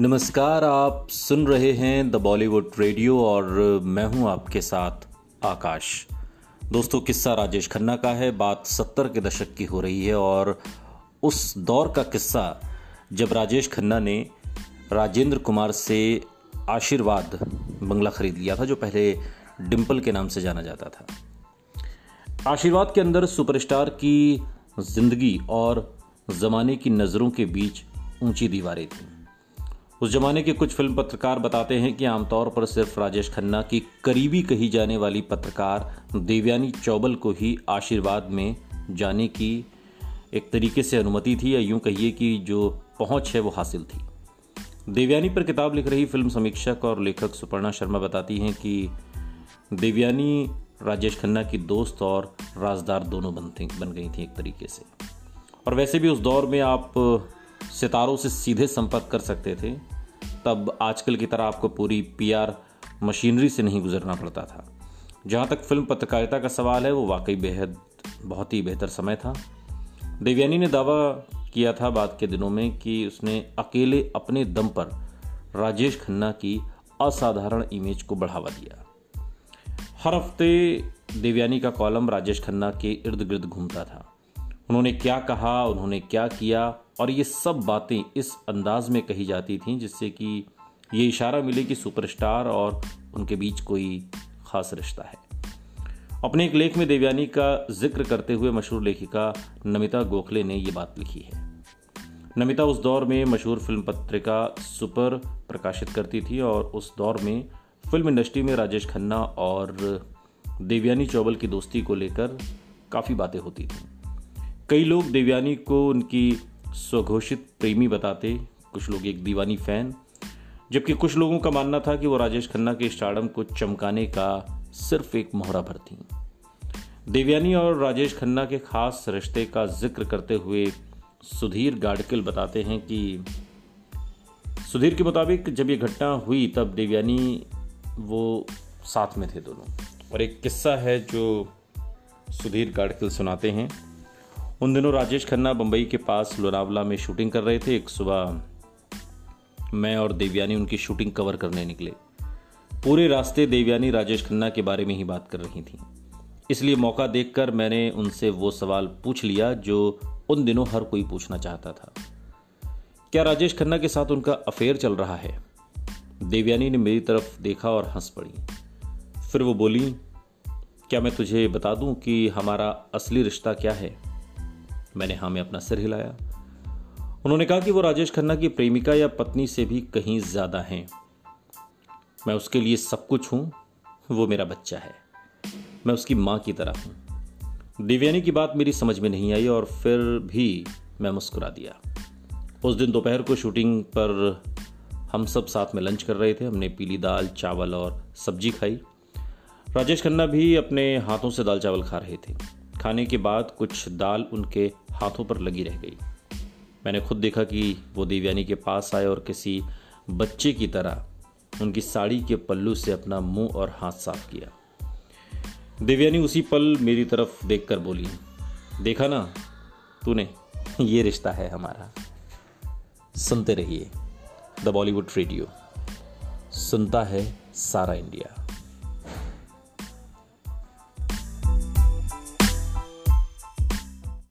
नमस्कार, आप सुन रहे हैं द बॉलीवुड रेडियो और मैं हूँ आपके साथ आकाश। दोस्तों, किस्सा राजेश खन्ना का है, बात सत्तर के दशक की हो रही है और उस दौर का किस्सा जब राजेश खन्ना ने राजेंद्र कुमार से आशीर्वाद बंगला खरीद लिया था, जो पहले डिम्पल के नाम से जाना जाता था। आशीर्वाद के अंदर सुपरस्टार की ज़िंदगी और जमाने की नज़रों के बीच ऊँची दीवारें थीं। उस जमाने के कुछ फ़िल्म पत्रकार बताते हैं कि आमतौर पर सिर्फ़ राजेश खन्ना की करीबी कही जाने वाली पत्रकार देवयानी चौबल को ही आशीर्वाद में जाने की एक तरीके से अनुमति थी, या यूँ कहिए कि जो पहुँच है वो हासिल थी। देवयानी पर किताब लिख रही फ़िल्म समीक्षक और लेखक सुपर्णा शर्मा बताती हैं कि देवयानी, राजेश खन्ना की दोस्त और राजदार दोनों बनते बन गई थी एक तरीके से। और वैसे भी उस दौर में आप सितारों से सीधे संपर्क कर सकते थे। तब आजकल की तरह आपको पूरी पीआर मशीनरी से नहीं गुजरना पड़ता था। जहाँ तक फ़िल्म पत्रकारिता का सवाल है, वो वाकई बेहद, बहुत ही बेहतर समय था। देवयानी ने दावा किया था बाद के दिनों में कि उसने अकेले अपने दम पर राजेश खन्ना की असाधारण इमेज को बढ़ावा दिया। हर हफ़्ते देवयानी का कॉलम राजेश खन्ना के इर्द गिर्द घूमता था। उन्होंने क्या कहा, उन्होंने क्या किया और ये सब बातें इस अंदाज में कही जाती थीं, जिससे कि ये इशारा मिले कि सुपरस्टार और उनके बीच कोई खास रिश्ता है। अपने एक लेख में देवयानी का ज़िक्र करते हुए मशहूर लेखिका नमिता गोखले ने ये बात लिखी है। नमिता उस दौर में मशहूर फ़िल्म पत्रिका सुपर प्रकाशित करती थी और उस दौर में फ़िल्म इंडस्ट्री में राजेश खन्ना और देवयानी चौबल की दोस्ती को लेकर काफ़ी बातें होती थी। कई लोग देवयानी को उनकी स्वघोषित प्रेमी बताते, कुछ लोग एक दीवानी फ़ैन। जबकि कुछ लोगों का मानना था कि वो राजेश खन्ना के स्टार्डम को चमकाने का सिर्फ़ एक मोहरा भर थी। देवयानी और राजेश खन्ना के खास रिश्ते का ज़िक्र करते हुए सुधीर गाडकिल बताते हैं कि सुधीर के मुताबिक जब ये घटना हुई, तब देवयानी वो साथ में थे दोनों। और एक किस्सा है जो सुधीर गाडकिल सुनाते हैं। उन दिनों राजेश खन्ना बम्बई के पास लोनावला में शूटिंग कर रहे थे। एक सुबह मैं और देवयानी उनकी शूटिंग कवर करने निकले। पूरे रास्ते देवयानी राजेश खन्ना के बारे में ही बात कर रही थी। इसलिए मौका देखकर मैंने उनसे वो सवाल पूछ लिया जो उन दिनों हर कोई पूछना चाहता था। क्या राजेश खन्ना के साथ उनका अफेयर चल रहा है? देवयानी ने मेरी तरफ़ देखा और हंस पड़ी। फिर वो बोली, क्या मैं तुझे बता दूँ कि हमारा असली रिश्ता क्या है? मैंने हाँ में अपना सिर हिलाया। उन्होंने कहा कि वो राजेश खन्ना की प्रेमिका या पत्नी से भी कहीं ज़्यादा हैं। मैं उसके लिए सब कुछ हूँ, वो मेरा बच्चा है। मैं उसकी माँ की तरह हूँ। दिव्यानी की बात मेरी समझ में नहीं आई और फिर भी मैं मुस्कुरा दिया। उस दिन दोपहर को शूटिंग पर हम सब साथ में लंच कर रहे थे। हमने पीली दाल, चावल और सब्ज़ी खाई। राजेश खन्ना भी अपने हाथों से दाल चावल खा रहे थे। खाने के बाद कुछ दाल उनके हाथों पर लगी रह गई। मैंने खुद देखा कि वो देवयानी के पास आए और किसी बच्चे की तरह उनकी साड़ी के पल्लू से अपना मुँह और हाथ साफ़ किया। देवयानी उसी पल मेरी तरफ़ देखकर बोली, देखा ना, तूने, ये रिश्ता है हमारा। सुनते रहिए, द बॉलीवुड रेडियो। सुनता है सारा इंडिया।